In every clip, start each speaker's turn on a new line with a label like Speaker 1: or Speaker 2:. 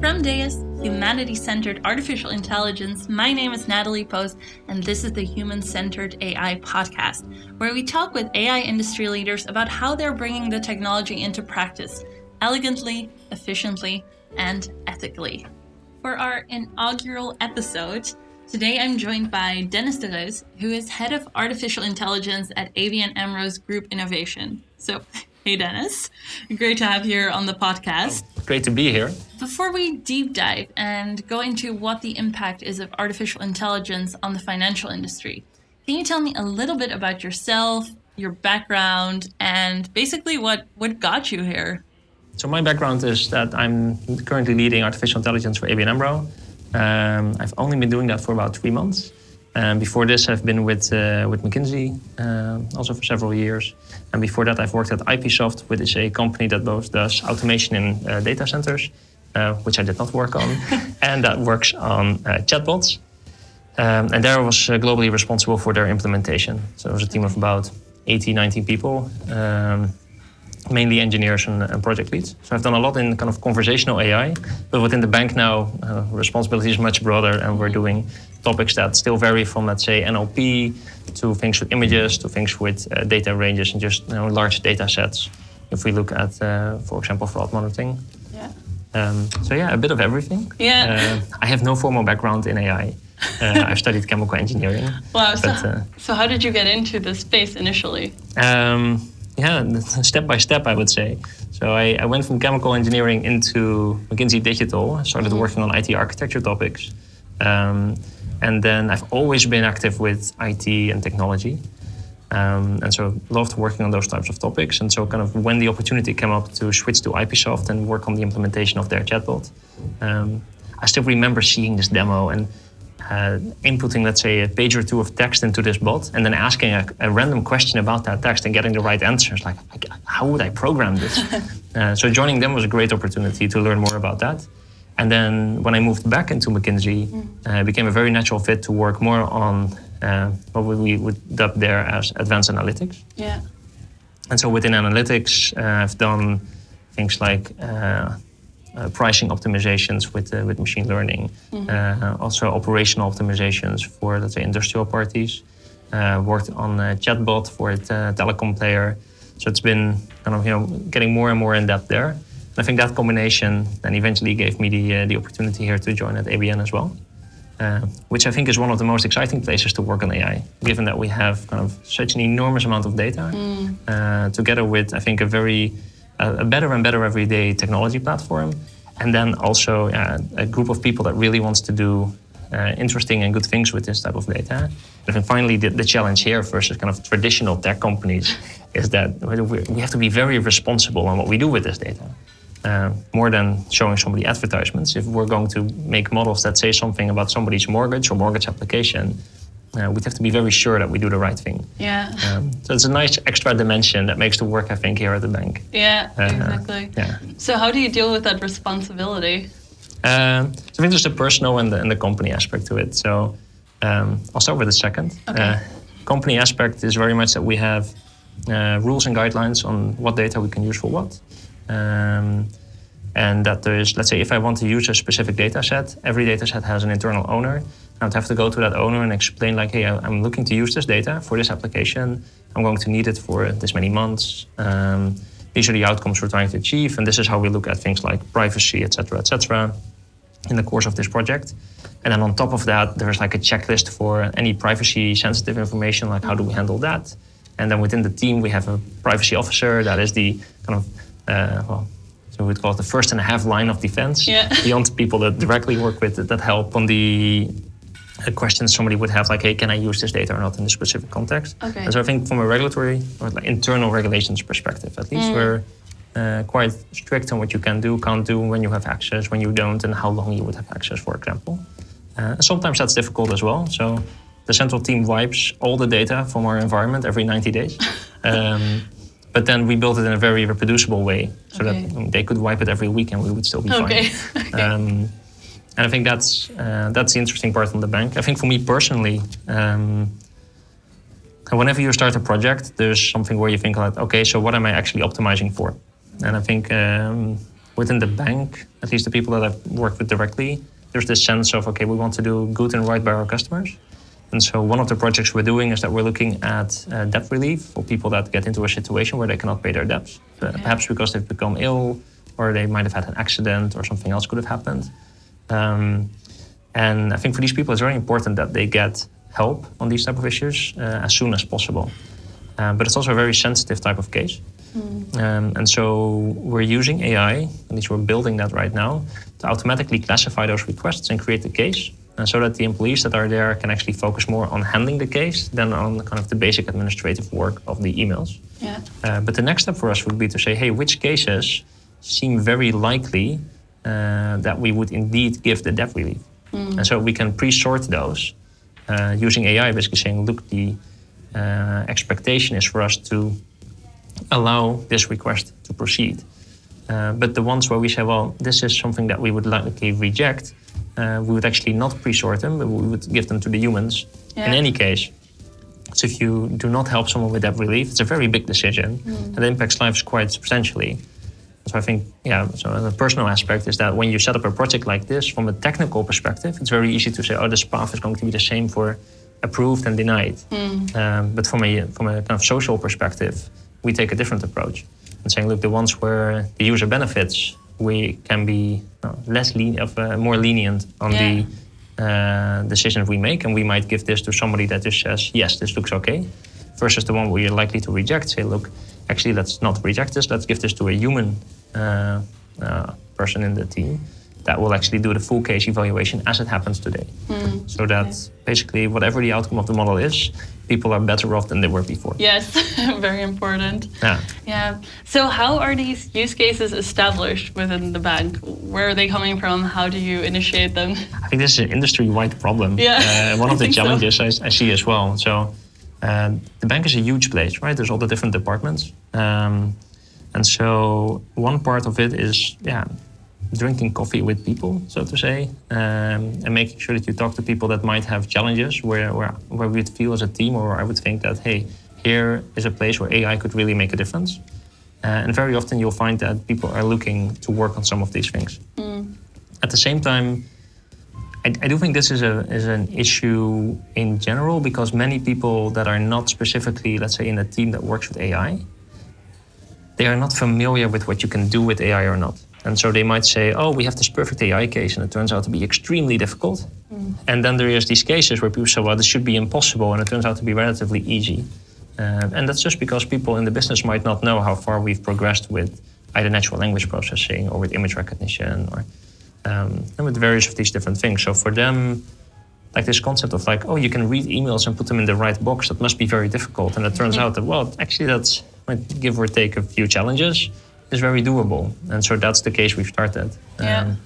Speaker 1: From Deus, humanity centered artificial intelligence, my name is Natalie Post, and this is the Human Centered AI podcast, where we talk with AI industry leaders about how they're bringing the technology into practice elegantly, efficiently, and ethically. For our inaugural episode, today I'm joined by Dennis de Reus, who is head of artificial intelligence at ABN AMRO's Group Innovation. So, hey Dennis, great to have you here on the podcast.
Speaker 2: Oh, great to be here.
Speaker 1: Before we deep dive and go into what the impact is of artificial intelligence on the financial industry, can you tell me a little bit about yourself, your background, and basically what, what got you here?
Speaker 2: So my background is that I'm currently leading artificial intelligence for ABN AMRO. Um, I've only been doing that for about three months. Um, before this, I've been with uh, with McKinsey uh, also for several years. And before that, I've worked at IPsoft, which is a company that both does automation in uh, data centers, uh, which I did not work on, and that works on uh, chatbots. Um, and there I was uh, globally responsible for their implementation. So it was a team of about 80, 90 people. Um, mainly engineers and, and, project leads. So I've done a lot in kind of conversational AI, but within the bank now, uh, responsibility is much broader, and we're doing topics that still vary from, let's say, NLP to things with images to things with uh, data ranges and just you know, large data sets. If we look at, uh, for example, fraud monitoring. Yeah. Um, so yeah, a bit of everything.
Speaker 1: Yeah.
Speaker 2: Uh, I have no formal background in AI. Uh, I've studied chemical engineering.
Speaker 1: Wow. But, so, uh, so how did you get into this space initially?
Speaker 2: Um, yeah, step by step, I would say. So I, I went from chemical engineering into McKinsey Digital. I started mm-hmm. working on IT architecture topics. Um, and then I've always been active with IT and technology. Um, and so loved working on those types of topics. And so kind of when the opportunity came up to switch to IPsoft and work on the implementation of their chatbot, um, I still remember seeing this demo and uh, inputting, let's say, a page or two of text into this bot, and then asking a, a random question about that text and getting the right answers. Like, how would I program this? uh, so joining them was a great opportunity to learn more about that. And then when I moved back into McKinsey, mm. uh, it became a very natural fit to work more on uh, what we would dub there as advanced analytics.
Speaker 1: Yeah.
Speaker 2: And so within analytics, uh, I've done things like uh, uh, pricing optimizations with uh, with machine learning, mm-hmm. Uh, also operational optimizations for let's say industrial parties. worked on a chatbot for a telecom player, so it's been kind of you know getting more and more in depth there. I think that combination then eventually gave me the the opportunity here to join at ABN as well. Uh, which I think is one of the most exciting places to work on AI, given that we have kind of such an enormous amount of data, mm. uh, together with I think a very a better and better everyday technology platform, and then also uh, a group of people that really wants to do uh, interesting and good things with this type of data. And then finally, the, the, challenge here versus kind of traditional tech companies is that we have to be very responsible on what we do with this data. Uh, more than showing somebody advertisements, if we're going to make models that say something about somebody's mortgage or mortgage application, uh, we'd have to be very sure that we do the right thing.
Speaker 1: Yeah. Um,
Speaker 2: so it's a nice extra dimension that makes the work, I think, here at the bank.
Speaker 1: Yeah, uh, exactly. Yeah. So how do you deal with that responsibility?
Speaker 2: Um, so I think there's the personal and the, and the company aspect to it. So um, I'll start with the second.
Speaker 1: Okay. Uh,
Speaker 2: company aspect is very much that we have uh, rules and guidelines on what data we can use for what. Um, and that there's, let's say, if I want to use a specific data set, every data set has an internal owner. I would have to go to that owner and explain, like, hey, I'm looking to use this data for this application. I'm going to need it for this many months. Um, these are the outcomes we're trying to achieve, and this is how we look at things like privacy, et cetera, et cetera, in the course of this project. And then on top of that, there's like a checklist for any privacy sensitive information, like how do we handle that? And then within the team, we have a privacy officer that is the kind of, well, so we'd call it the first and a half line of defense
Speaker 1: yeah.
Speaker 2: beyond people that directly work with it, that help on the a question somebody would have like, hey, can I use this data or not in this specific context?
Speaker 1: Okay.
Speaker 2: And so I think from a regulatory or like internal regulations perspective, at least mm. we're uh, quite strict on what you can do, can't do, when you have access, when you don't, and how long you would have access, for example. Uh, sometimes that's difficult as well. So the central team wipes all the data from our environment every 90 days. Um, but then we built it in a very reproducible way so okay. that they could wipe it every week and we would still be
Speaker 1: okay.
Speaker 2: fine. okay. Um, and I think that's uh, that's the interesting part on the bank. I think for me personally, um, whenever you start a project, there's something where you think like, okay, so what am I actually optimizing for? And I think um, within the bank, at least the people that I've worked with directly, there's this sense of okay, we want to do good and right by our customers. And so one of the projects we're doing is that we're looking at uh, debt relief for people that get into a situation where they cannot pay their debts, uh, okay. perhaps because they've become ill or they might have had an accident or something else could have happened. Um, and I think for these people, it's very important that they get help on these type of issues uh, as soon as possible. Um, but it's also a very sensitive type of case. Mm. Um, and so we're using AI, at least we're building that right now, to automatically classify those requests and create the case uh, so that the employees that are there can actually focus more on handling the case than on kind of the basic administrative work of the emails. Yeah. Uh, but the next step for us would be to say, hey, which cases seem very likely uh, that we would indeed give the debt relief? Mm. And so we can pre-sort those uh, using AI, basically saying, look, the uh, expectation is for us to allow this request to proceed. Uh, but the ones where we say, well, this is something that we would likely reject, uh, we would actually not pre-sort them, but we would give them to the humans yeah. in any case. So if you do not help someone with that relief, it's a very big decision mm. and it impacts lives quite substantially. So I think, yeah, so the personal aspect is that when you set up a project like this, from a technical perspective, it's very easy to say, oh, this path is going to be the same for approved and denied. Mm. Um, but from a, from a kind of social perspective, we take a different approach and saying, look, the ones where the user benefits, we can be less lean, of, uh, more lenient on yeah. the uh, decisions we make, and we might give this to somebody that just says, yes, this looks okay, versus the one where you're likely to reject. Say, look, actually, let's not reject this. Let's give this to a human uh, uh, person in the team that will actually do the full case evaluation as it happens today. Mm, so that okay. basically, whatever the outcome of the model is, people are better off than they were before.
Speaker 1: Yes, very important. Yeah. Yeah. So, how are these use cases established within the bank? Where are they coming from? How do you initiate them?
Speaker 2: I think this is an industry-wide problem. Yeah. Uh, one of the challenges so. I, I, see as well. So, uh, the bank is a huge place, right? There's all the different departments. Um, and so one part of it is, yeah, drinking coffee with people, so to say, um, and making sure that you talk to people that might have challenges where, where, where we'd feel as a team, or I would think that, hey, here is a place where AI could really make a difference. Uh, and very often you'll find that people are looking to work on some of these things. Mm. At the same time, I, I, do think this is, a, is an issue in general because many people that are not specifically, let's say, in a team that works with AI, they are not familiar with what you can do with AI or not. And so they might say, oh, we have this perfect AI case, and it turns out to be extremely difficult. Mm. And then there is these cases where people say, well, this should be impossible, and it turns out to be relatively easy. Uh, and that's just because people in the business might not know how far we've progressed with either natural language processing or with image recognition or um, and with various of these different things. So for them, like this concept of like, oh, you can read emails and put them in the right box, that must be very difficult. And it turns mm-hmm. out that, well, actually that's might give or take a few challenges is very doable. And so that's the case we've started. Yeah. Um,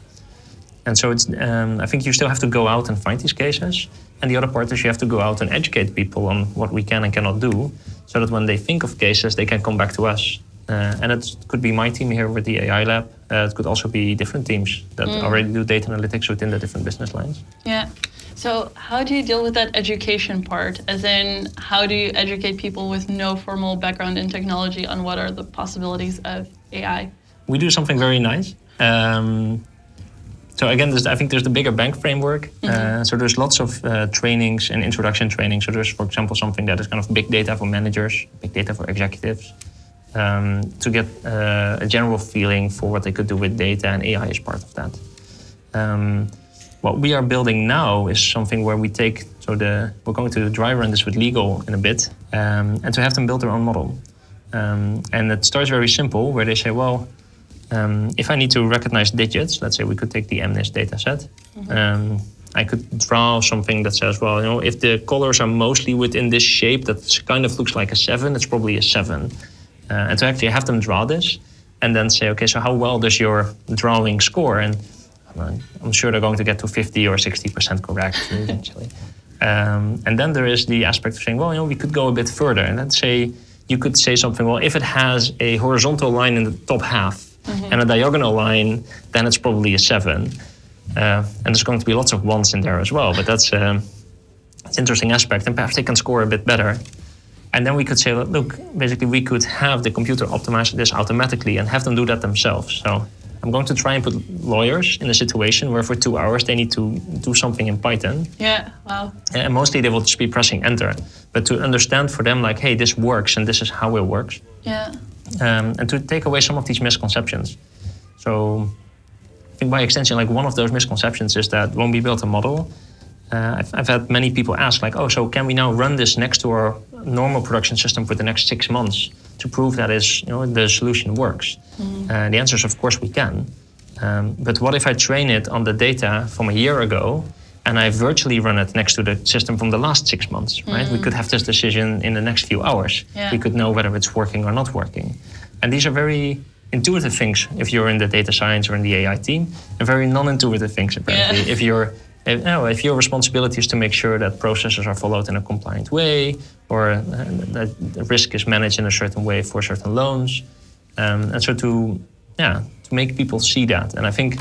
Speaker 2: and so it's, um, I think you still have to go out and find these cases. And the other part is you have to go out and educate people on what we can and cannot do, so that when they think of cases, they can come back to us. Uh, and it could be my team here with the AI lab. Uh, it could also be different teams that mm. already do data analytics within the different business lines.
Speaker 1: Yeah. So, how do you deal with that education part? As in, how do you educate people with no formal background in technology on what are the possibilities of AI?
Speaker 2: We do something very nice. Um, so again, I think there's the bigger bank framework. Mm-hmm. Uh, so there's lots of uh, trainings and introduction training. So there's, for example, something that is kind of big data for managers, big data for executives, um, to get uh, a general feeling for what they could do with data, and AI is part of that. Um, what we are building now is something where we take so the we're going to dry run this with legal in a bit, um, and to have them build their own model. Um, and it starts very simple, where they say, well, um, if I need to recognize digits, let's say we could take the MNIST data set. Mm-hmm. Um, I could draw something that says, well, you know, if the colors are mostly within this shape that kind of looks like a seven, it's probably a seven. Uh, and to actually have them draw this and then say, okay, so how well does your drawing score? And I'm sure they're going to get to 50 or 60% correct eventually. Um, and then there is the aspect of saying, well, you know, we could go a bit further. And let's say you could say something, well, if it has a horizontal line in the top half mm-hmm. and a diagonal line, then it's probably a seven. Uh, and there's going to be lots of ones in there as well. But that's, that's an interesting aspect. And perhaps they can score a bit better. And then we could say, look, basically, we could have the computer optimize this automatically and have them do that themselves. So I'm going to try and put lawyers in a situation where for two hours they need to do something in Python.
Speaker 1: Yeah, wow.
Speaker 2: And mostly they will just be pressing enter. But to understand for them, like, hey, this works and this is how it works.
Speaker 1: Yeah.
Speaker 2: Um, and to take away some of these misconceptions. So I think by extension, like one of those misconceptions is that when we build a model, uh, I've, I've, had many people ask, like, oh, so can we now run this next to our normal production system for the next six months to prove that is, you know, the solution works? Mm-hmm. Uh, the answer is, of course, we can. Um, but what if I train it on the data from a year ago and I virtually run it next to the system from the last six months, right? Mm. We could have this decision in the next few hours. Yeah. We could know whether it's working or not working. And these are very intuitive things if you're in the data science or in the AI team, and very non-intuitive things apparently yeah. if you're if, if your responsibility is to make sure that processes are followed in a compliant way or uh, that the risk is managed in a certain way for certain loans, um, and so to yeah to make people see that, and I think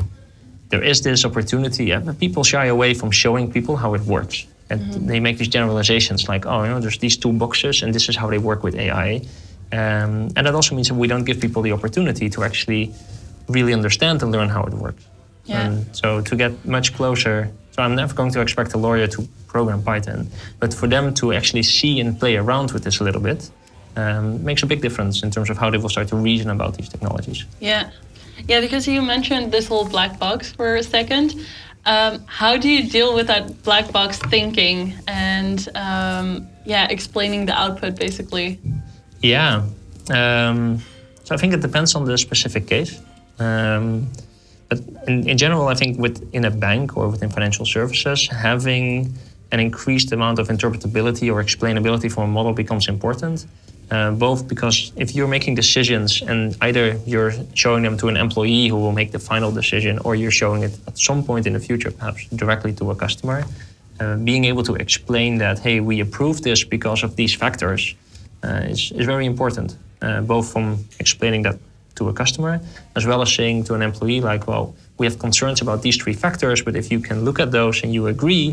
Speaker 2: there is this opportunity. Yeah, but people shy away from showing people how it works, and mm-hmm. they make these generalizations like, oh, you know, there's these two boxes, and this is how they work with AI, um, and that also means that we don't give people the opportunity to actually really understand and learn how it works. Yeah. And so to get much closer, so I'm never going to expect a lawyer to program Python, but for them to actually see and play around with this a little bit um, makes a big difference in terms of how they will start to reason about these technologies.
Speaker 1: Yeah. Yeah, because you mentioned this whole black box for a second. Um, how do you deal with that black box thinking and um, yeah, explaining the output basically?
Speaker 2: Yeah. Um, so I think it depends on the specific case. But in, in, general, I think within a bank or within financial services, having an increased amount of interpretability or explainability for a model becomes important. Uh, both because if you're making decisions and either you're showing them to an employee who will make the final decision or you're showing it at some point in the future, perhaps directly to a customer, uh, being able to explain that, hey, we approve this because of these factors uh, is, is very important, uh, both from explaining that to a customer as well as saying to an employee, like, well, we have concerns about these three factors, but if you can look at those and you agree,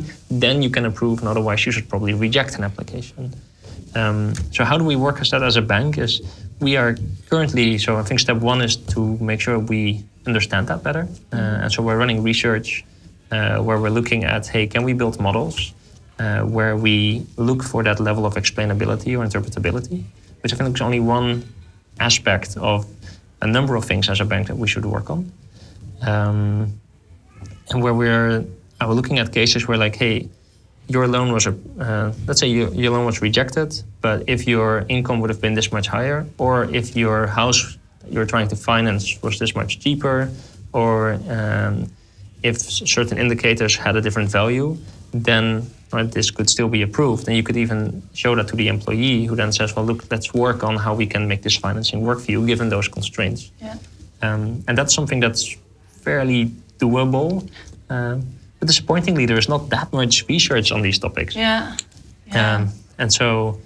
Speaker 2: then you can approve, and otherwise you should probably reject an application. Um, so how do we work as that as a bank? Is we are currently so I think step one is to make sure we understand that better, uh, and so we're running research uh, where we're looking at hey, can we build models uh, where we look for that level of explainability or interpretability, which I think is only one aspect of a number of things as a bank that we should work on. Um, and where we're uh, looking at cases where, like, hey, your loan was, uh, let's say your loan was rejected, but if your income would have been this much higher, or if your house you're trying to finance was this much cheaper, or um, if certain indicators had a different value, then right, this could still be approved. And you could even show that to the employee who then says, well, look, let's work on how we can make this financing work for you given those constraints. Yeah. Um, and that's something that's fairly doable. Um, but disappointingly, there's not that much research on these topics.
Speaker 1: Yeah. yeah.
Speaker 2: Um, and so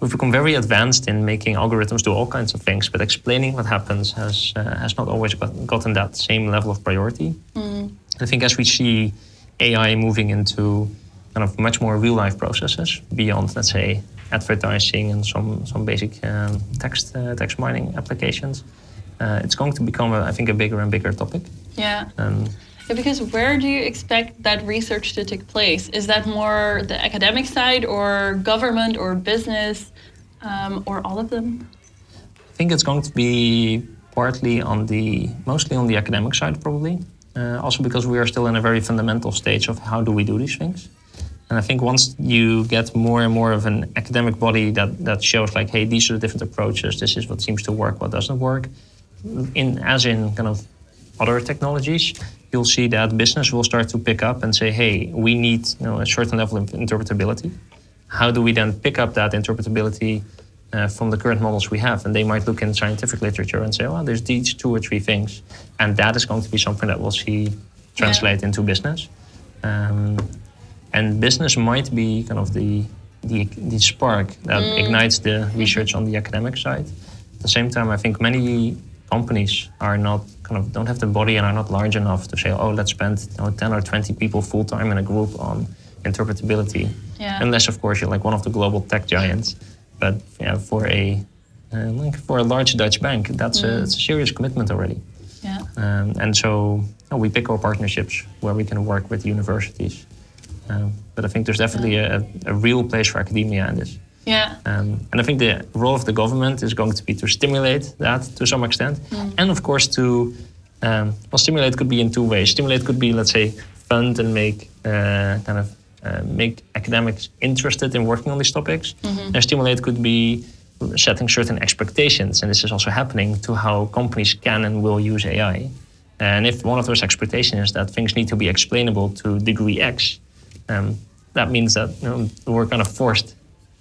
Speaker 2: we've become very advanced in making algorithms do all kinds of things, but explaining what happens has uh, has not always got, gotten that same level of priority. Mm. I think as we see AI moving into kind of much more real life processes beyond, let's say, advertising and some some basic um, text uh, text mining applications. Uh, it's going to become, a, I think, a bigger and bigger topic.
Speaker 1: Yeah. Um, yeah. Because where do you expect that research to take place? Is that more the academic side, or government, or business, um, or all of them?
Speaker 2: I think it's going to be partly on the mostly on the academic side, probably. Uh, also because we are still in a very fundamental stage of how do we do these things. And I think once you get more and more of an academic body that, that shows like, hey, these are the different approaches, this is what seems to work, what doesn't work, in as in kind of other technologies, you'll see that business will start to pick up and say, hey, we need you know, a certain level of interpretability. How do we then pick up that interpretability uh, from the current models we have. And they might look in scientific literature and say, well, there's these two or three things. And that is going to be something that we'll see translate yeah. into business. Um, and business might be kind of the, the, the spark that mm. ignites the research on the academic side. At the same time, I think many companies are not kind of don't have the body and are not large enough to say, oh, let's spend you know, 10 or 20 people full time in a group on interpretability. Yeah. Unless, of course, you're like one of the global tech giants. But yeah, for a uh, like for a large Dutch bank, that's mm. a, a serious commitment already.
Speaker 1: Yeah.
Speaker 2: Um, and so oh, we pick our partnerships where we can work with universities. Um, but I think there's definitely a, a, real place for academia in this.
Speaker 1: Yeah.
Speaker 2: Um, and I think the role of the government is going to be to stimulate that to some extent, mm. and of course to um, well, stimulate could be in two ways. Stimulate could be, let's say, fund and make uh, kind of uh, make academics interested in working on these topics. Mm-hmm. And stimulate could be setting certain expectations, and this is also happening to how companies can and will use AI. And if one of those expectations is that things need to be explainable to degree X, um, that means that you know, we're kind of forced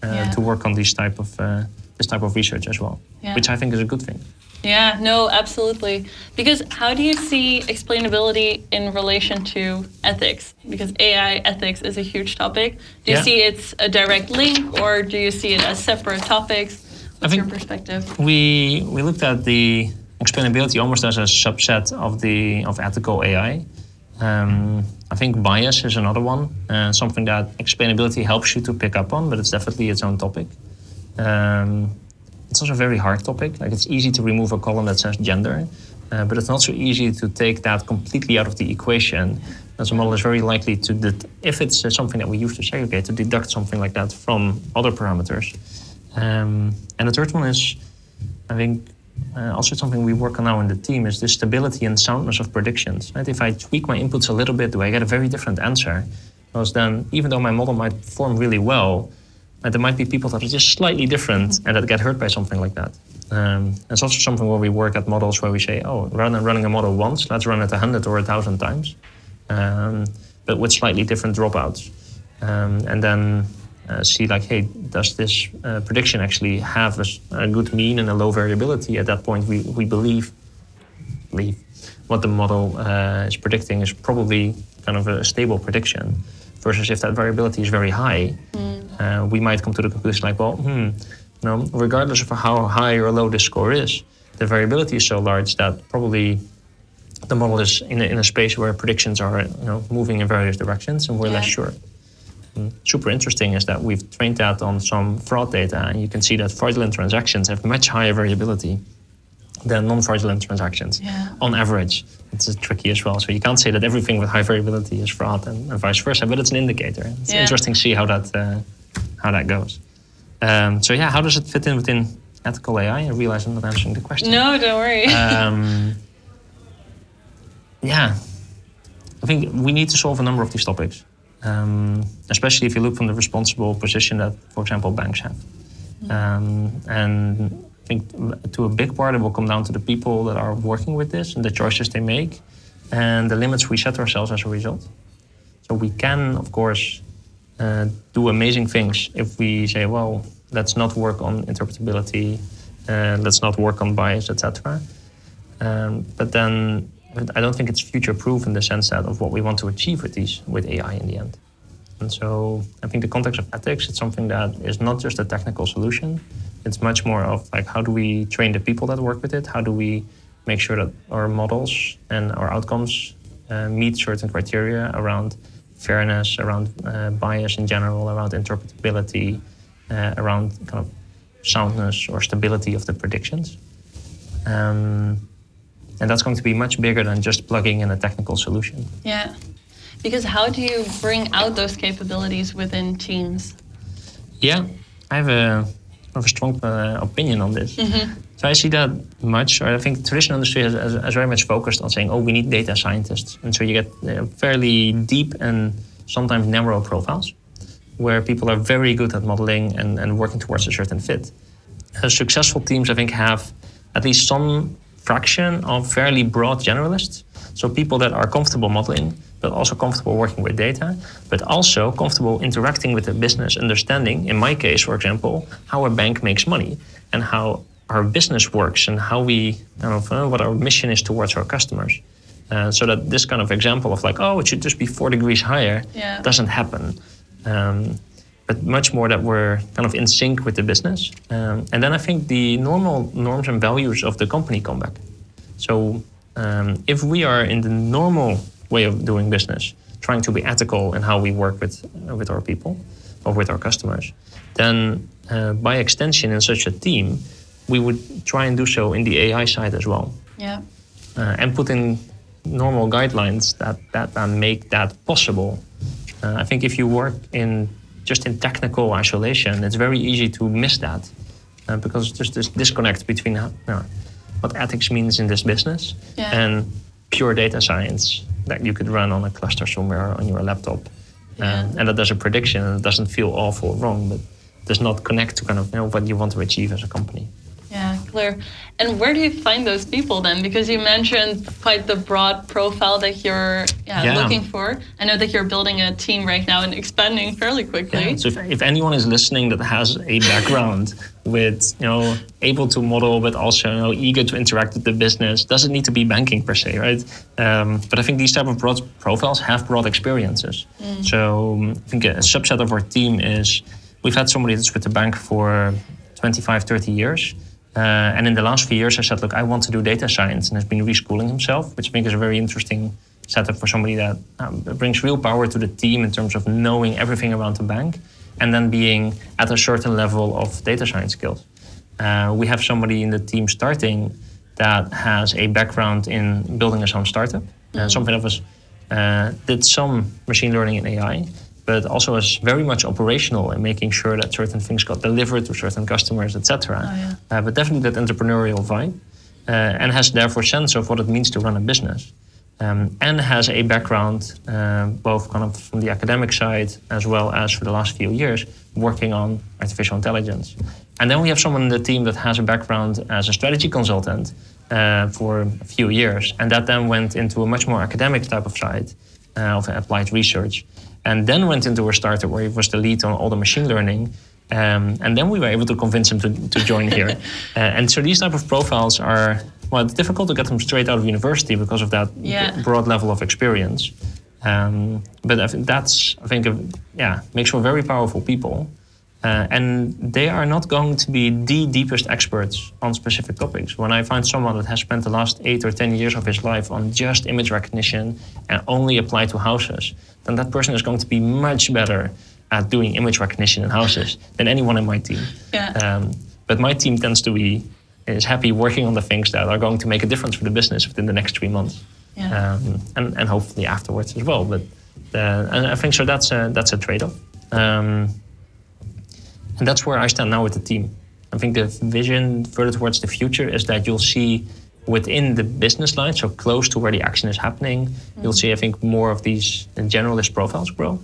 Speaker 2: uh, yeah. to work on this type of uh, this type of research as well, yeah. which I think is a good thing.
Speaker 1: Yeah, no, absolutely. Because how do you see explainability in relation to ethics? Because AI ethics is a huge topic. Do you yeah. see it's a direct link or do you see it as separate topics? What's your perspective?
Speaker 2: We we looked at the explainability almost as a subset of the of ethical AI. Um, I think bias is another one, uh, something that explainability helps you to pick up on, but it's definitely its own topic. Um, it's also a very hard topic. Like it's easy to remove a column that says gender, uh, but it's not so easy to take that completely out of the equation. As a model is very likely to, det- if it's uh, something that we use to segregate, to deduct something like that from other parameters. Um, and the third one is, I think, uh, also something we work on now in the team is the stability and soundness of predictions. Right? If I tweak my inputs a little bit, do I get a very different answer? Because then, even though my model might perform really well, uh, there might be people that are just slightly different and that get hurt by something like that. Um, it's also something where we work at models where we say, oh, rather than running a model once, let's run it 100 or 1,000 times, um, but with slightly different dropouts. Um, and then uh, see like, hey, does this uh, prediction actually have a, a, good mean and a low variability? At that point, we, we believe, believe what the model uh, is predicting is probably kind of a stable prediction. Versus if that variability is very high, mm. we might come to the conclusion like, well, hmm, know, regardless of how high or low this score is, the variability is so large that probably the model is in a, in a space where predictions are you know, moving in various directions and we're yeah. less sure super interesting is that we've trained that on some fraud data, and you can see that fraudulent transactions have much higher variability than non-fraudulent transactions yeah. on average. It's tricky as well. So you can't say that everything with high variability is fraud and, and vice versa, but it's an indicator. It's yeah. interesting to see how that uh, how that goes. Um, so yeah, how does it fit in within ethical AI? I realize I'm not answering the question.
Speaker 1: No, don't worry. Um,
Speaker 2: yeah, I think we need to solve a number of these topics um, especially if you look from the responsible position that, for example, banks have. Um, and I think to a big part it will come down to the people that are working with this and the choices they make and the limits we set ourselves as a result. So we can, of course, uh, do amazing things if we say, well, let's not work on interpretability, uh, let's not work on bias, etc. Um, but then I don't think it's future proof in the sense that of what we want to achieve with these with AI in the end. And so I think the context of ethics it's something that is not just a technical solution. It's much more of like how do we train the people that work with it? How do we make sure that our models and our outcomes uh, meet certain criteria around fairness, around uh, bias in general, around interpretability, uh, around kind of soundness or stability of the predictions. Um, and that's going to be much bigger than just plugging in a technical solution.
Speaker 1: Yeah. Because how do you bring out those capabilities within teams?
Speaker 2: Yeah, I have a, have a strong uh, opinion on this. Mm-hmm. So I see that much, or I think the traditional industry has, has, has, very much focused on saying, oh, we need data scientists. And so you get uh, fairly deep and sometimes narrow profiles where people are very good at modeling and, and working towards a certain fit. Uh, successful teams, I think, have at least some fraction of fairly broad generalists. So people that are comfortable modeling, but also comfortable working with data, but also comfortable interacting with the business, understanding, in my case, for example, how a bank makes money and how our business works and how we, uh, what our mission is towards our customers. Uh, so that this kind of example of like, oh, it should just be four degrees higher yeah. doesn't happen. Um, but much more that we're kind of in sync with the business. Um, and then I think the normal norms and values of the company come back. So um, if we are in the normal way of doing business, trying to be ethical in how we work with uh, with our people or with our customers, then uh, by extension, in such a team, we would try and do so in the AI side as well.
Speaker 1: Yeah.
Speaker 2: uh, and put in normal guidelines that, that, make that possible. Uh, I think if you work in just in technical isolation, it's very easy to miss that uh, because there's this disconnect between what ethics means in this business yeah. and pure data science that you could run on a cluster somewhere on your laptop. Yeah. Um, and that does a prediction and it doesn't feel awful wrong, but does not connect to kind of you know what you want to achieve as a company.
Speaker 1: Yeah, clear. And where do you find those people then? Because you mentioned quite the broad profile that you're yeah, yeah. looking for. I know that you're building a team right now and expanding fairly quickly.
Speaker 2: Yeah. So if, if anyone is listening that has a background with you know able to model but also you know, eager to interact with the business, doesn't need to be banking per se, right? Um, but I think these type of broad profiles have broad experiences. Mm. So um, I think a subset of our team is we've had somebody that's with the bank for 25, 30 years and in the last few years, I said, look, I want to do data science, and has been reschooling himself, which I think is a very interesting setup for somebody that um, brings real power to the team in terms of knowing everything around the bank, and then being at a certain level of data science skills. Uh, we have somebody in the team starting that has a background in building his own startup. Uh, mm-hmm. something of us uh, did some machine learning and AI, but also is very much operational in making sure that certain things got delivered to certain customers, etc. Oh, yeah. uh, but definitely that entrepreneurial vibe, uh, and has therefore sense of what it means to run a business, um, and has a background uh, both kind of from the academic side as well as for the last few years working on artificial intelligence. And then we have someone in the team that has a background as a strategy consultant uh, for a few years, and that then went into a much more academic type of side uh, of applied research and then went into a startup where he was the lead on all the machine learning. Um, and then we were able to convince him to, to join here. uh, and so these type of profiles are well, it's difficult to get them straight out of university because of that yeah. broad level of experience. Um, but I think that's I think a, yeah makes for very powerful people. Uh, and they are not going to be the deepest experts on specific topics. When I find someone that has spent the last eight or 10 years of his life on just image recognition and only apply to houses, then that person is going to be much better at doing image recognition in houses than anyone in my team. Yeah. Um, but my team tends to be is happy working on the things that are going to make a difference for the business within the next three months, yeah. um, and and hopefully afterwards as well. But uh, and I think so. That's a, that's a trade-off. Um, and that's where I stand now with the team. I think the vision further towards the future is that you'll see within the business line, so close to where the action is happening, mm-hmm. you'll see, I think, more of these generalist profiles grow.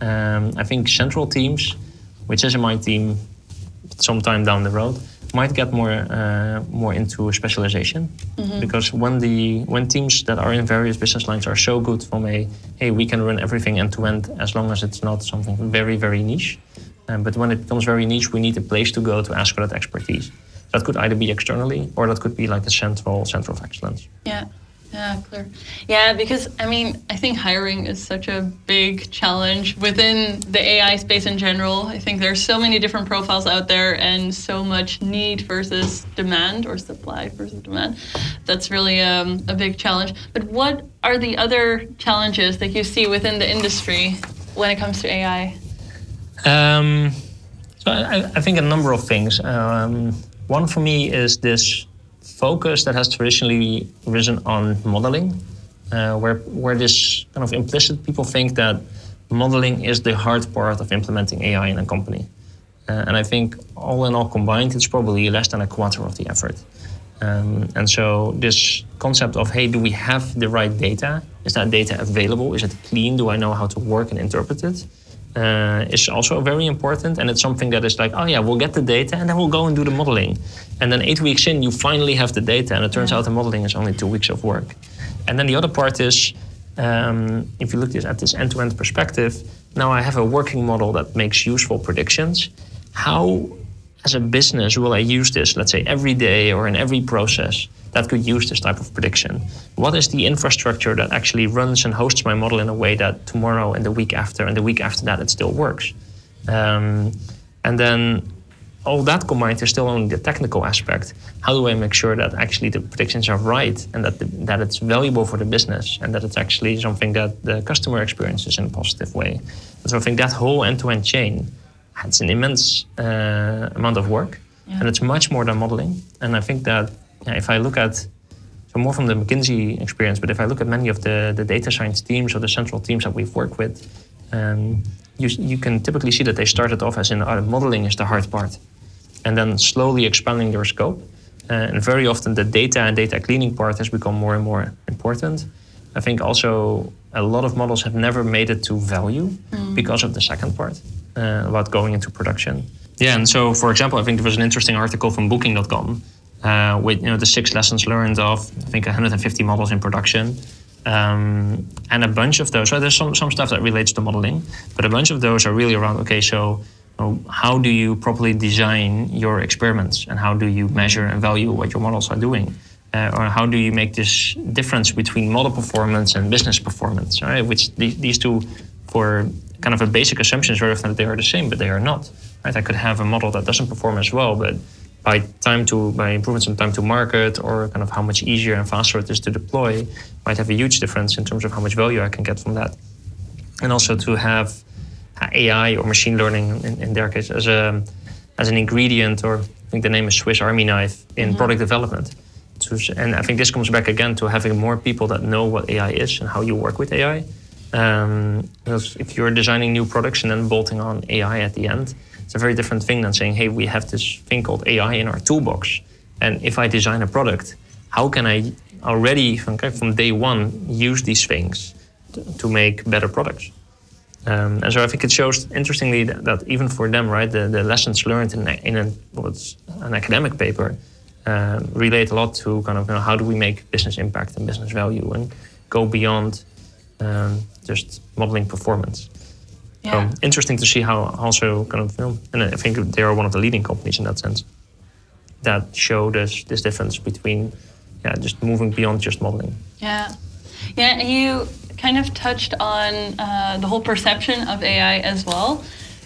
Speaker 2: Um, I think central teams, which is my team sometime down the road, might get more uh, more into specialization mm-hmm. because when the when teams that are in various business lines are so good from a hey we can run everything end to end as long as it's not something very very niche um, but when it becomes very niche, we need a place to go to ask for that expertise. That could either be externally or that could be like a central center of excellence.
Speaker 1: Yeah. Yeah, clear. Yeah, because I mean, I think hiring is such a big challenge within the AI space in general. I think there's so many different profiles out there and so much need versus demand or supply versus demand. That's really um, a big challenge. But what are the other challenges that you see within the industry when it comes to AI? Um,
Speaker 2: so I, I, think a number of things. Um, one for me is this focus that has traditionally risen on modeling, uh, where where this kind of implicit people think that modeling is the hard part of implementing AI in a company. Uh, and I think all in all combined, it's probably less than a quarter of the effort. Um, and so this concept of, hey, do we have the right data? Is that data available? Is it clean? Do I know how to work and interpret it? Uh, is also very important. And it's something that is like, oh yeah, we'll get the data and then we'll go and do the modeling. And then eight weeks in, you finally have the data, and it turns yeah. out the modeling is only two weeks of work. And then the other part is, um, if you look at this end-to-end perspective, now I have a working model that makes useful predictions. How, as a business, will I use this? Let's say every day or in every process that could use this type of prediction? What is the infrastructure that actually runs and hosts my model in a way that tomorrow and the week after and the week after that it still works? Um, and then all that combined is still only the technical aspect. How do I make sure that actually the predictions are right and that the, that it's valuable for the business and that it's actually something that the customer experiences in a positive way? And so I think that whole end-to-end chain, it's an immense uh, amount of work, yeah. and it's much more than modeling. And I think that if I look at so more from the McKinsey experience. But if I look at many of the, the data science teams or the central teams that we've worked with, um, you, you can typically see that they started off as in uh, modeling is the hard part, and then slowly expanding their scope. Uh, and very often the data and data cleaning part has become more and more important. I think also a lot of models have never made it to value mm. because of the second part uh, about going into production. Yeah, and so for example, I think there was an interesting article from Booking.com uh, with you know the six lessons learned of I think 150 models in production. Um, and a bunch of those, so there's some, some stuff that relates to modeling, but a bunch of those are really around okay, so how do you properly design your experiments and how do you measure and value what your models are doing? Uh, or how do you make this difference between model performance and business performance? Right? Which the, these two, for kind of a basic assumption, is very often that they are the same, but they are not. Right? I could have a model that doesn't perform as well, but by time to by improvements in time to market or kind of how much easier and faster it is to deploy, might have a huge difference in terms of how much value I can get from that. And also to have AI or machine learning in, in their case as a as an ingredient, or I think the name is Swiss Army knife in mm-hmm. product development. and I think this comes back again to having more people that know what AI is and how you work with AI. Um, because if you're designing new products and then bolting on AI at the end, it's a very different thing than saying, hey, we have this thing called AI in our toolbox. And if I design a product, how can I already from, day one use these things to, to make better products? Um, and so I think it shows, interestingly, that, that, even for them, right, the, the lessons learned in, in a, what's an academic paper uh, relate a lot to kind of you know, how do we make business impact and business value and go beyond um, just modeling performance. Yeah. So interesting to see how also kind of, film, and I think they are one of the leading companies in that sense that show this this difference between, yeah, just moving beyond just modeling.
Speaker 1: Yeah, yeah. You kind of touched on uh, the whole perception of AI as well.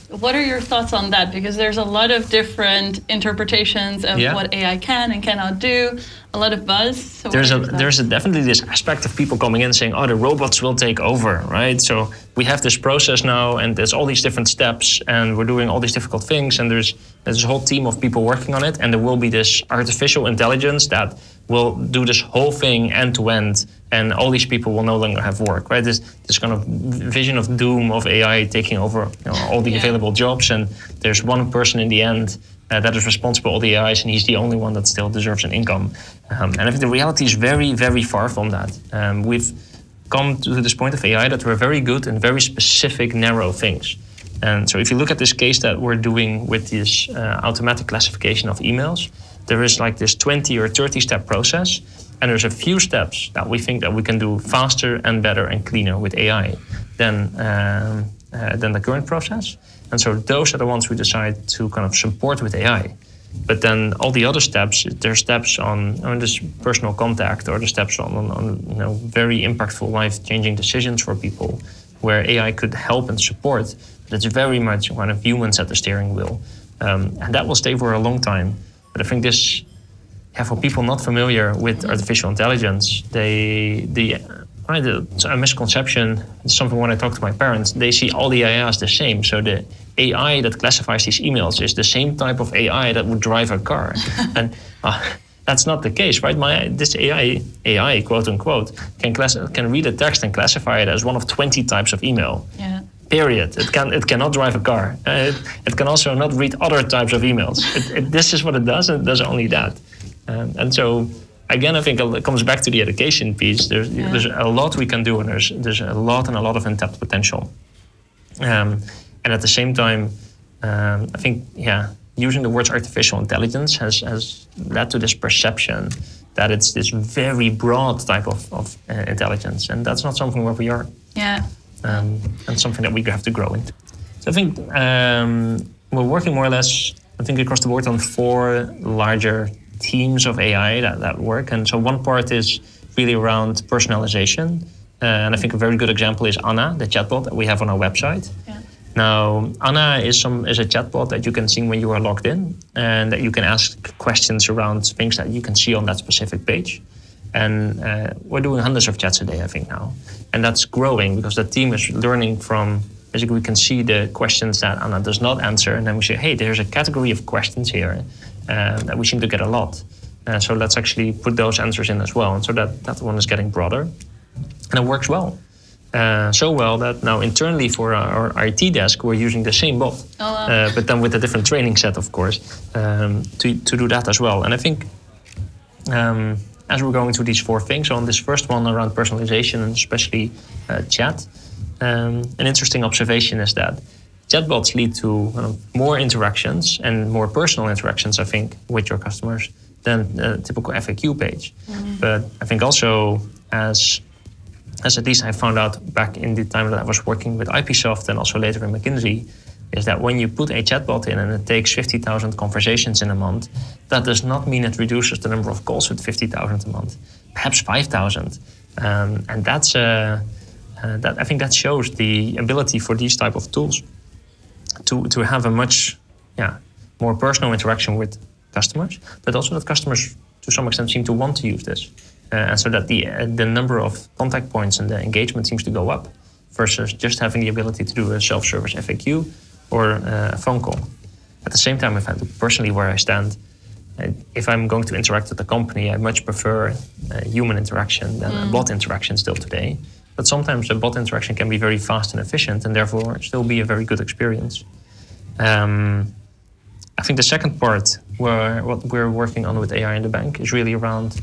Speaker 1: What are your thoughts on that? Because there's a lot of different interpretations of yeah. what AI can and cannot do. A lot of buzz.
Speaker 2: So there's a there's a definitely this aspect of people coming in saying, "Oh, the robots will take over," right? So we have this process now, and there's all these different steps, and we're doing all these difficult things, and there's there's a whole team of people working on it, and there will be this artificial intelligence that will do this whole thing end to end, and all these people will no longer have work, right? This this kind of vision of doom of AI taking over you know, all the yeah. available jobs, and there's one person in the end uh, that is responsible for all the AIs, and he's the only one that still deserves an income. Um, and I think the reality is very, very far from that. Um, we've come to this point of AI that we're very good in very specific, narrow things. And so if you look at this case that we're doing with this uh, automatic classification of emails, there is like this 20 or 30 step process and there's a few steps that we think that we can do faster and better and cleaner with AI than, um, uh, than the current process. And so those are the ones we decide to kind of support with AI. But then all the other steps, there's steps on, on this personal contact or the steps on, on, on you know, very impactful life-changing decisions for people where AI could help and support, but it's very much kind of humans at the steering wheel. Um, and that will stay for a long time. But I think this, yeah, for people not familiar with artificial intelligence, they the right, a misconception. It's Something when I talk to my parents, they see all the AI as the same. So the AI that classifies these emails is the same type of AI that would drive a car, and uh, that's not the case, right? My this AI AI quote unquote can class, can read a text and classify it as one of twenty types of email.
Speaker 1: Yeah.
Speaker 2: Period. It can it cannot drive a car. Uh, it, it, can also not read other types of emails. It, it, this is what it does, and it does only that. Um, and so again, I think it comes back to the education piece. There's, yeah. there's a lot we can do, and there's there's a lot and a lot of untapped potential. Um, and at the same time, um, I think yeah, using the words artificial intelligence has has led to this perception that it's this very broad type of, of uh, intelligence, and that's not something where we are.
Speaker 1: Yeah.
Speaker 2: Um, and something that we have to grow into. So I think um, we're working more or less, I think, across the board on four larger teams of AI that, that work. And so one part is really around personalization. Uh, and I think a very good example is Anna, the chatbot that we have on our website. Yeah. Now, Anna is some is a chatbot that you can see when you are logged in, and that you can ask questions around things that you can see on that specific page. And uh, we're doing hundreds of chats a day, I think now, and that's growing because the team is learning from. Basically, we can see the questions that Anna does not answer, and then we say, "Hey, there's a category of questions here we seem to get a lot. So let's actually put those answers in as well. And so that, that one is getting broader. And it works well. Uh, so well that now internally for our, our, IT desk, we're using the same bot, oh, wow. uh, but then with a different training set, of course, um, to, to do that as well. And I think um, as we're going through these four things, on this first one around personalization and especially uh, chat, um, an interesting observation is that chatbots lead to uh, more interactions and more personal interactions, I think, with your customers than a typical FAQ page. Mm-hmm. But I think also as as at least I found out back in the time that I was working with IPsoft and also later in McKinsey, is that when you put a chatbot in and it takes 50,000 conversations in a month, that does not mean it reduces the number of calls with 50,000 a month, perhaps 5,000. Um, and that's uh, uh, that I think that shows the ability for these type of tools to to have a much yeah more personal interaction with customers, but also that customers to some extent seem to want to use this. Uh, and so that the uh, the number of contact points and the engagement seems to go up versus just having the ability to do a self-service FAQ or uh, a phone call. At the same time, if I look personally where I stand, if I'm going to interact with a company, I much prefer human interaction than mm. a bot interaction still today. But sometimes a bot interaction can be very fast and efficient, and therefore still be a very good experience. Um, I think the second part, where what we're working on with AI in the bank, is really around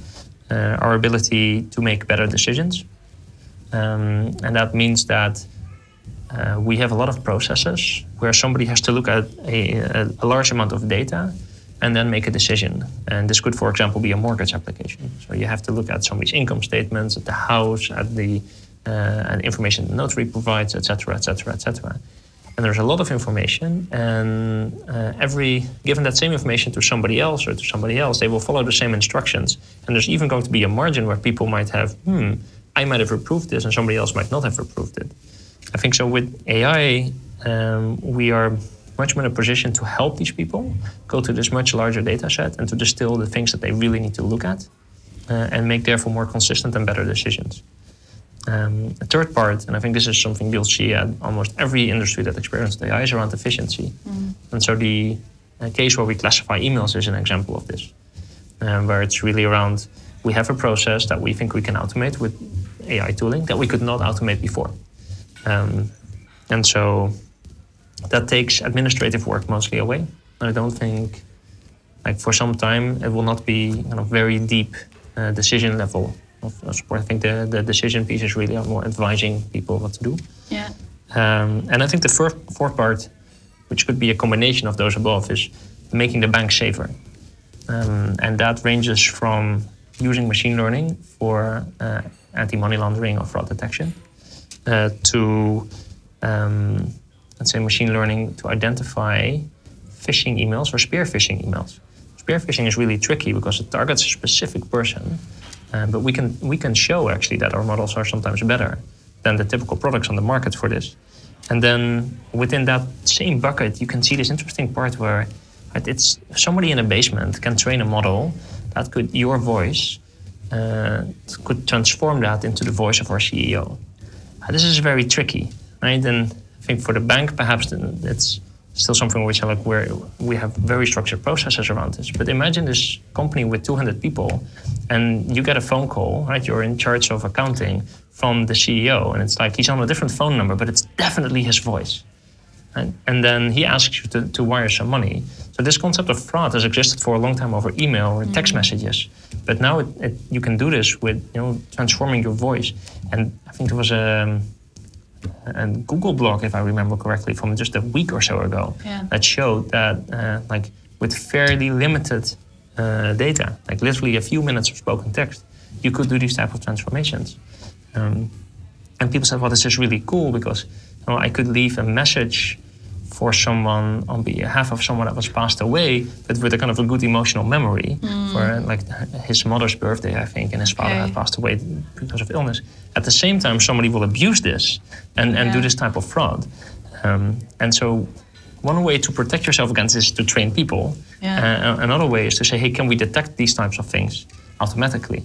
Speaker 2: uh, our ability to make better decisions. Um, and that means that uh, we have a lot of processes where somebody has to look at a, a, a, large amount of data and then make a decision. And this could, for example, be a mortgage application. So you have to look at somebody's income statements, at the house, at the and information the notary provides, etc., etc., etc and there's a lot of information and uh, every given that same information to somebody else or to somebody else they will follow the same instructions and there's even going to be a margin where people might have hmm i might have approved this and somebody else might not have approved it i think so with ai um, we are much more in a position to help these people go to this much larger data set and to distill the things that they really need to look at uh, and make therefore more consistent and better decisions um, a third part, and I think this is something you'll see at almost every industry that experiences AI, is around efficiency. Mm. And so the uh, case where we classify emails is an example of this, um, where it's really around we have a process that we think we can automate with AI tooling that we could not automate before. Um, and so that takes administrative work mostly away. I don't think, like for some time, it will not be kind of very deep uh, decision level of, support. I think the, the decision piece is really more advising people what to do.
Speaker 1: Yeah.
Speaker 2: Um, and I think the first, fourth part, which could be a combination of those above, is making the bank safer. Um, and that ranges from using machine learning for uh, anti-money laundering or fraud detection uh, to, um, let's say, machine learning to identify phishing emails or spear phishing emails. Spear phishing is really tricky because it targets a specific person uh, but we can we can show actually that our models are sometimes better than the typical products on the market for this. And then within that same bucket, you can see this interesting part where it's somebody in a basement can train a model that could your voice uh, could transform that into the voice of our CEO. Uh, this is very tricky, right? And I think for the bank, perhaps it's still something which I like where we have very structured processes around this. But imagine this company with 200 people, and you get a phone call, right? You're in charge of accounting from the CEO, and it's like he's on a different phone number, but it's definitely his voice. And, and then he asks you to, to wire some money. So this concept of fraud has existed for a long time over email or text mm-hmm. messages, but now it, it, you can do this with you know transforming your voice. And I think there was a a Google blog, if I remember correctly, from just a week or so ago, yeah. that showed that uh, like with fairly limited uh, data, like literally a few minutes of spoken text, you could do these type of transformations. Um, and people said, "Well, this is really cool because you know, I could leave a message for someone on behalf of someone that was passed away, but with a kind of a good emotional memory mm. for like his mother's birthday, I think, and his father okay. had passed away because of illness. At the same time, somebody will abuse this and, and yeah. do this type of fraud. Um, and so, one way to protect yourself against this is to train people. Yeah. Uh, another way is to say, hey, can we detect these types of things automatically?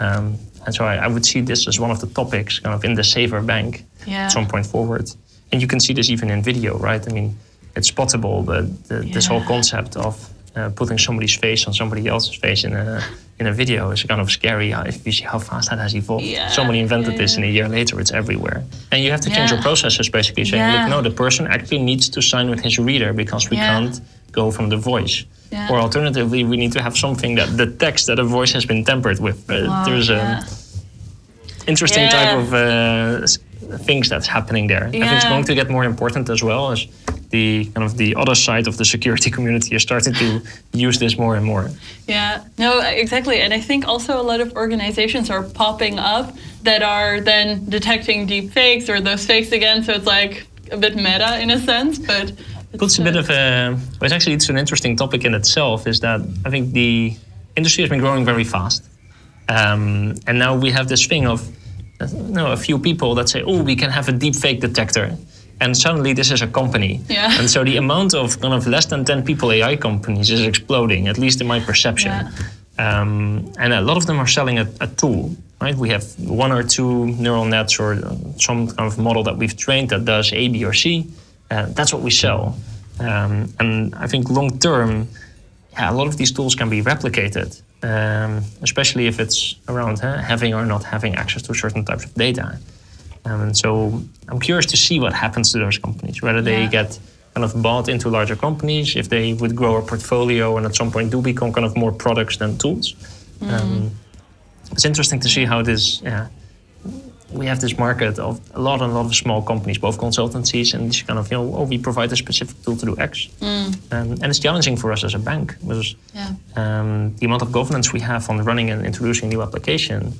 Speaker 2: Um, and so I, I, would see this as one of the topics kind of in the safer bank yeah. at some point forward and you can see this even in video, right? I mean, it's spottable, but the, yeah. this whole concept of uh, putting somebody's face on somebody else's face in a in a video is kind of scary if you see how fast that has evolved.
Speaker 1: Yeah,
Speaker 2: Somebody invented
Speaker 1: yeah,
Speaker 2: this, and a year later, it's everywhere. And you have to change your processes, basically saying,
Speaker 1: Yeah.
Speaker 2: look, no, the person actually needs to sign with his reader because we can't go from the voice.
Speaker 1: Yeah.
Speaker 2: Or alternatively, we need to have something that detects that a voice has been tampered with. Uh,
Speaker 1: Wow,
Speaker 2: there's a interesting type of uh, things that's happening there. I think it's going to get more important as well as the kind of the other side of the security community is starting to use this more and more.
Speaker 1: Yeah, no, exactly. And I think also a lot of organizations are popping up that are then detecting deep fakes or those fakes again. So it's like a bit meta in a sense, but.
Speaker 2: it's a
Speaker 1: it's,
Speaker 2: bit
Speaker 1: uh,
Speaker 2: of a well, actually it's an interesting topic in itself is that i think the industry has been growing very fast um, and now we have this thing of you know, a few people that say oh we can have a deep fake detector. And suddenly this is a company.
Speaker 1: Yeah.
Speaker 2: and so the amount of kind of less than 10 people ai companies is exploding at least in my perception.
Speaker 1: Yeah.
Speaker 2: um, and a lot of them are selling a, a tool right? We have one or two neural nets or some kind of model that we've trained that does a b or c. Uh, that's what we sell. Um, and i think long term yeah, a lot of these tools can be replicated um, especially if it's around huh, having or not having access to certain types of data. Um, and so i'm curious to see what happens to those companies whether they
Speaker 1: Yeah.
Speaker 2: get kind of bought into larger companies if they would grow a portfolio and at some point do become kind of more products than tools. Um, it's interesting to see how this yeah we have this market of a lot and a lot of small companies both consultancies and this kind of you know oh we provide a specific tool to do x um, and it's challenging for us as a bank because
Speaker 1: Yeah.
Speaker 2: um, the amount of governance we have on running and introducing new application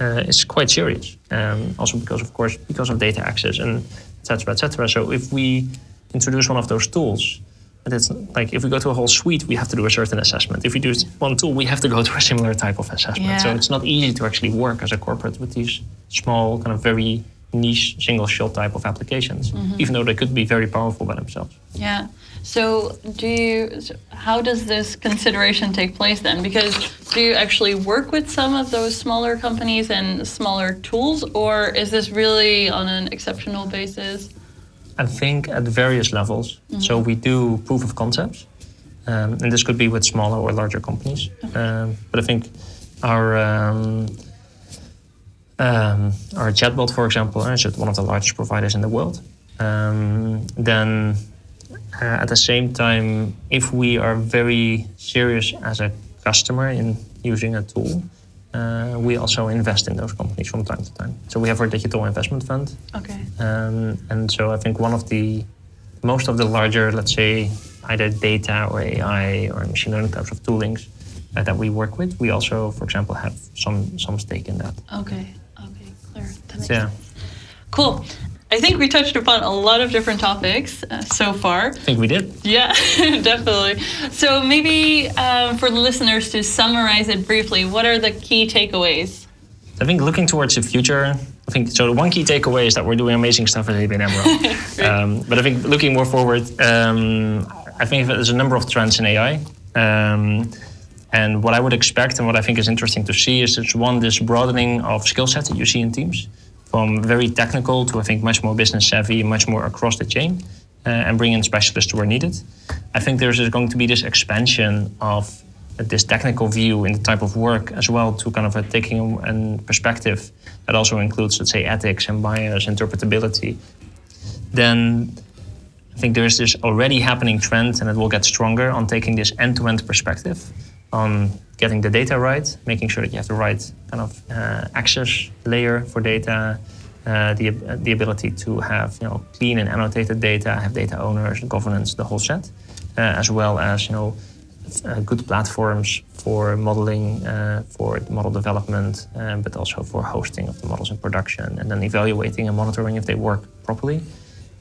Speaker 2: uh, is quite serious. Um, also because, of course, because of data access and et cetera, et cetera. So if we introduce one of those tools, and it's like if we go to a whole suite, we have to do a certain assessment. If we do one tool, we have to go to a similar type of assessment. So it's not easy to actually work as a corporate with these small, kind of very niche single shot type of applications, mm-hmm. even though they could be very powerful by themselves.
Speaker 1: Yeah. So, do you? so How does this consideration take place then? Because do you actually work with some of those smaller companies and smaller tools, or is this really on an exceptional basis?
Speaker 2: I think at various levels. So we do proof of concepts, um, and this could be with smaller or larger companies. Um, but I think our um, um, our chatbot, for example, is one of the largest providers in the world. Um, then uh, at the same time, if we are very serious as a customer in using a tool, uh, we also invest in those companies from time to time. So we have our digital investment fund,
Speaker 1: Okay.
Speaker 2: um, and so I think one of the most of the larger, let's say, either data or AI or machine learning types of toolings uh, that we work with, we also, for example, have some some stake in that.
Speaker 1: Okay. Okay. Clear. That makes
Speaker 2: So, yeah,
Speaker 1: Cool. I think we touched upon a lot of different topics uh, so far.
Speaker 2: I think we did.
Speaker 1: Yeah, definitely. So maybe um, for the listeners to summarize it briefly, what are the key takeaways?
Speaker 2: I think looking towards the future, I think so. The one key takeaway is that we're doing amazing stuff at ABN AMRO. um, but I think looking more forward, um, I think there's a number of trends in AI. Um, and what I would expect and what I think is interesting to see is it's one, this broadening of skill sets that you see in teams from very technical to I think much more business savvy, much more across the chain, uh, and bring in specialists where needed. I think there's going to be this expansion of this technical view in the type of work as well to kind of a taking a, a perspective that also includes, let's say, ethics and bias, interpretability. Then I think there's this already happening trend, and it will get stronger on taking this end-to-end perspective on getting the data right, making sure that you have the right kind of uh, access layer for data, uh, the uh, the ability to have you know clean and annotated data, have data owners, and governance, the whole set, uh, as well as you know uh, good platforms for modeling, for model development, um, but also for hosting of the models in production, and then evaluating and monitoring if they work properly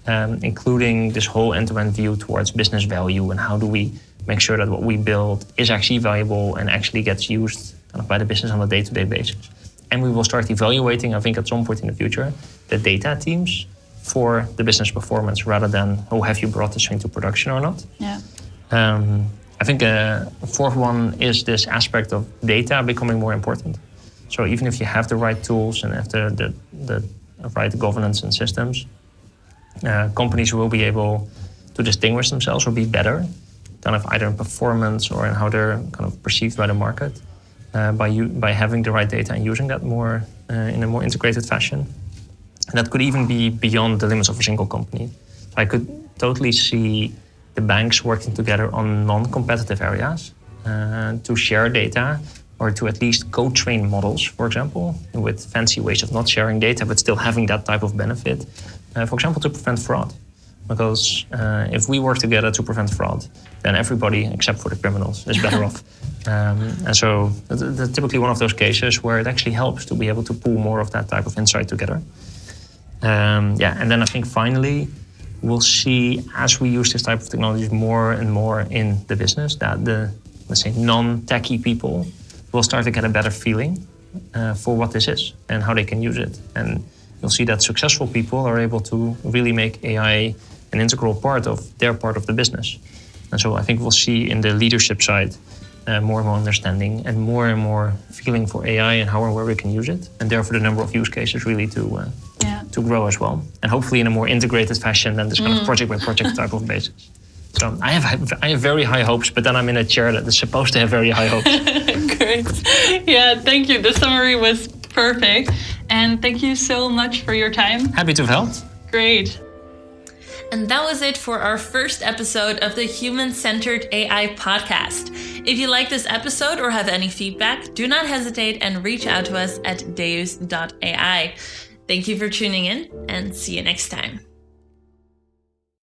Speaker 2: um, including this whole end-to-end view towards business value and how do we make sure that what we build is actually valuable and actually gets used kind of by the business on a day-to-day basis. And we will start evaluating, I think, at some point in the future, the data teams for the business performance rather than, oh, have you brought this into production or not?
Speaker 1: Yeah.
Speaker 2: Um, I think uh, a fourth one is this aspect of data becoming more important. So even if you have the right tools and have the, the, the right governance and systems, uh, companies will be able to distinguish themselves or be better kind of either in performance or in how they're kind of perceived by the market uh, by you, by having the right data and using that more uh, in a more integrated fashion. And that could even be beyond the limits of a single company. So I could totally see the banks working together on non-competitive areas uh, to share data or to at least co-train models, for example, with fancy ways of not sharing data but still having that type of benefit. Uh, for example, to prevent fraud. Because uh, if we work together to prevent fraud, then everybody except for the criminals is better off. Um, and so that's typically one of those cases where it actually helps to be able to pull more of that type of insight together. Um, yeah, and then I think finally we'll see as we use this type of technologies more and more in the business that the let's say non-techie people will start to get a better feeling uh, for what this is and how they can use it. And you'll see that successful people are able to really make AI an integral part of their part of the business. And so I think we'll see in the leadership side uh, more and more understanding and more and more feeling for AI and how and where we can use it, and therefore the number of use cases really to uh, yeah. to grow as well, and hopefully in a more integrated fashion than this kind mm. of project by project type of basis. So I have I have very high hopes, but then I'm in a chair that is supposed to have very high hopes.
Speaker 1: Great, yeah, thank you. The summary was perfect, and thank you so much for your time.
Speaker 2: Happy to have helped.
Speaker 1: Great. And that was it for our first episode of the Human Centered AI podcast. If you like this episode or have any feedback, do not hesitate and reach out to us at deus.ai. Thank you for tuning in and see you next time.